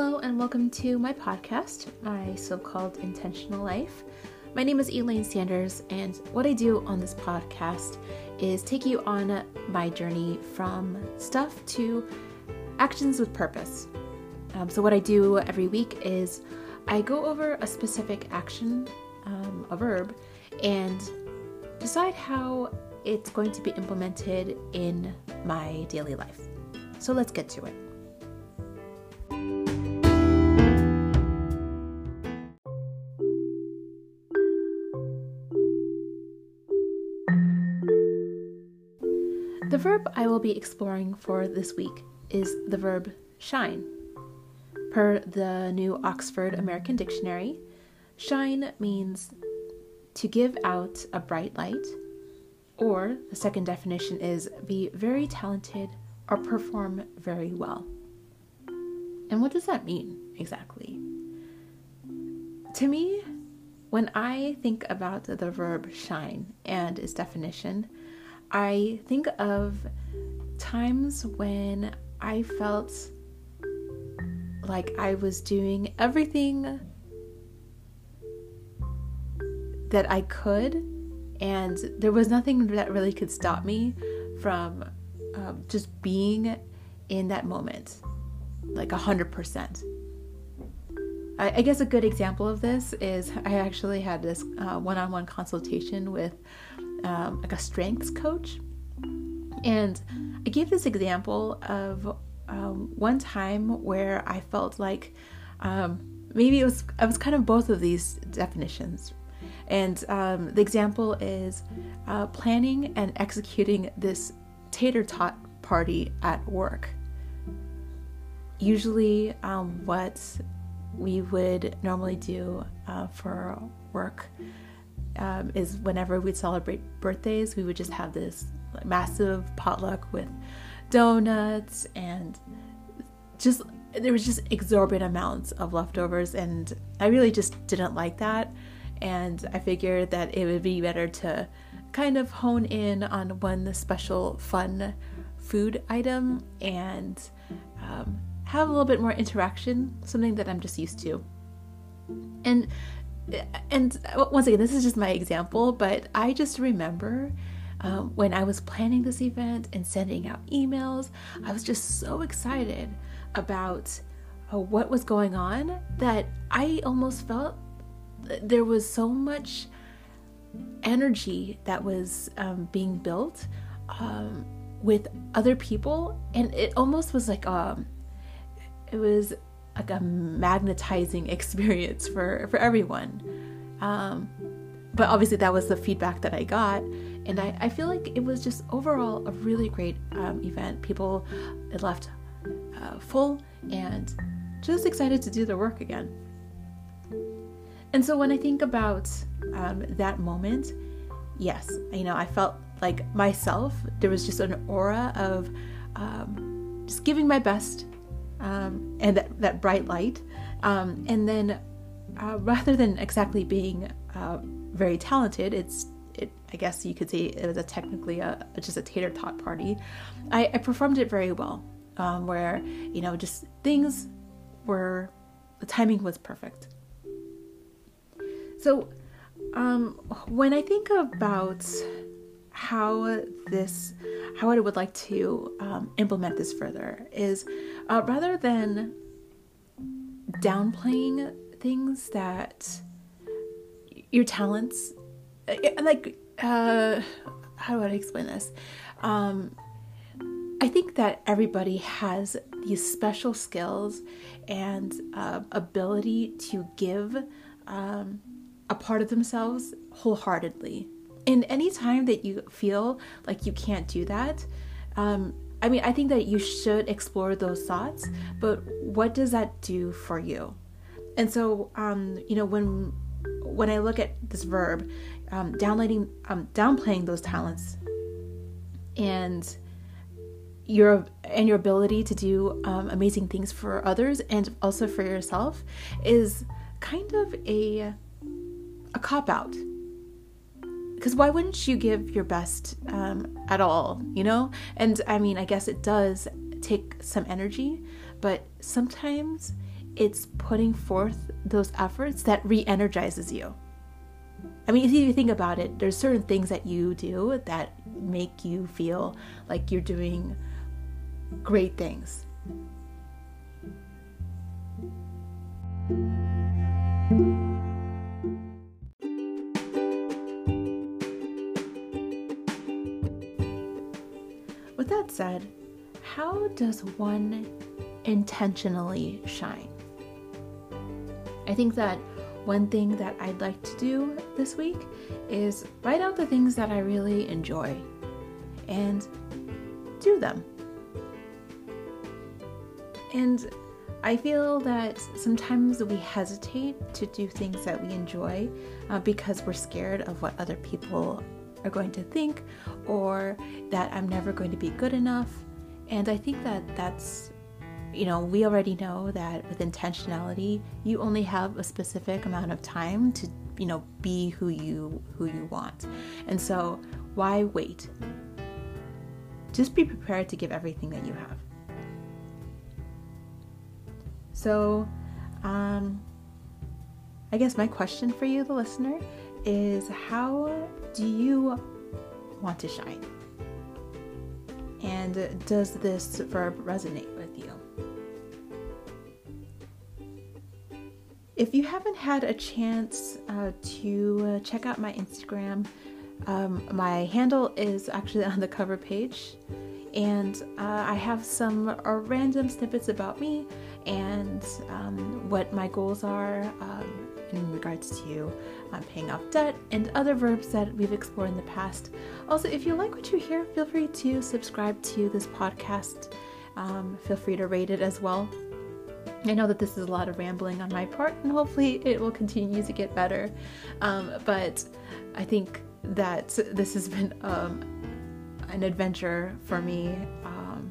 Hello, and welcome to my podcast, my so called intentional life. My name is Elaine Sanders, and what I do on this podcast is take you on my journey from stuff to actions with purpose. Um, so, what I do every week is I go over a specific action, um, a verb, and decide how it's going to be implemented in my daily life. So, let's get to it. The verb I will be exploring for this week is the verb shine. Per the new Oxford American Dictionary, shine means to give out a bright light, or the second definition is be very talented or perform very well. And what does that mean exactly? To me, when I think about the verb shine and its definition, I think of times when I felt like I was doing everything that I could, and there was nothing that really could stop me from um, just being in that moment, like a hundred percent. I guess a good example of this is I actually had this uh, one-on-one consultation with um, like a strengths coach. And I gave this example of um, one time where I felt like um, maybe it was I was kind of both of these definitions. And um, the example is uh, planning and executing this tater tot party at work. Usually, um, what we would normally do uh, for work um, is whenever we'd celebrate birthdays, we would just have this massive potluck with donuts and just there was just exorbitant amounts of leftovers and I really just didn't like that and I figured that it would be better to kind of hone in on one special fun food item and um, have a little bit more interaction, something that I'm just used to. And and once again, this is just my example, but I just remember um, when I was planning this event and sending out emails, I was just so excited about uh, what was going on that I almost felt there was so much energy that was um, being built um, with other people, and it almost was like um, it was like a magnetizing experience for for everyone. Um, but obviously, that was the feedback that I got, and I, I feel like it was just overall a really great um, event. People it left uh, full and just excited to do their work again. And so when I think about um, that moment, yes, you know, I felt like myself. There was just an aura of um, just giving my best um, and that, that bright light. Um, and then uh, rather than exactly being uh, very talented, it's it, I guess you could say it was a technically a, just a tater tot party. I, I performed it very well, um, where you know just things were the timing was perfect. So um, when I think about how this how I would like to um, implement this further is uh, rather than downplaying things that your talents uh, like uh, how do I explain this? Um, I think that everybody has these special skills and uh, ability to give um, a part of themselves wholeheartedly. And anytime that you feel like you can't do that, um, I mean, I think that you should explore those thoughts, but what does that do for you? And so, um, you know, when when I look at this verb, um, downlighting, um, downplaying those talents, and your and your ability to do um, amazing things for others and also for yourself is kind of a a cop out because why wouldn't you give your best um, at all you know and i mean i guess it does take some energy but sometimes it's putting forth those efforts that re energizes you. I mean, if you think about it, there's certain things that you do that make you feel like you're doing great things. Does one intentionally shine? I think that one thing that I'd like to do this week is write out the things that I really enjoy and do them. And I feel that sometimes we hesitate to do things that we enjoy uh, because we're scared of what other people are going to think or that I'm never going to be good enough. And I think that that's you know, we already know that with intentionality, you only have a specific amount of time to, you know, be who you who you want. And so, why wait? Just be prepared to give everything that you have. So, um, I guess my question for you, the listener, is how do you want to shine? And does this verb resonate with you? If you haven't had a chance uh, to uh, check out my Instagram, um, my handle is actually on the cover page, and uh, I have some uh, random snippets about me and um, what my goals are um, in regards to um, paying off debt and other verbs that we've explored in the past. Also, if you like what you hear, feel free to subscribe to this podcast. Um, feel free to rate it as well. I know that this is a lot of rambling on my part, and hopefully it will continue to get better. Um, but I think that this has been um, an adventure for me. Um,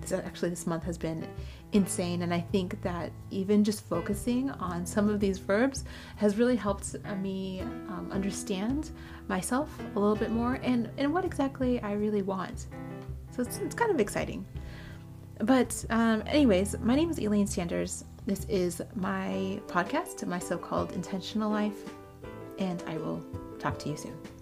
this, actually, this month has been insane, and I think that even just focusing on some of these verbs has really helped me um, understand myself a little bit more and, and what exactly I really want. So it's, it's kind of exciting. But, um, anyways, my name is Elaine Sanders. This is my podcast, my so called intentional life, and I will talk to you soon.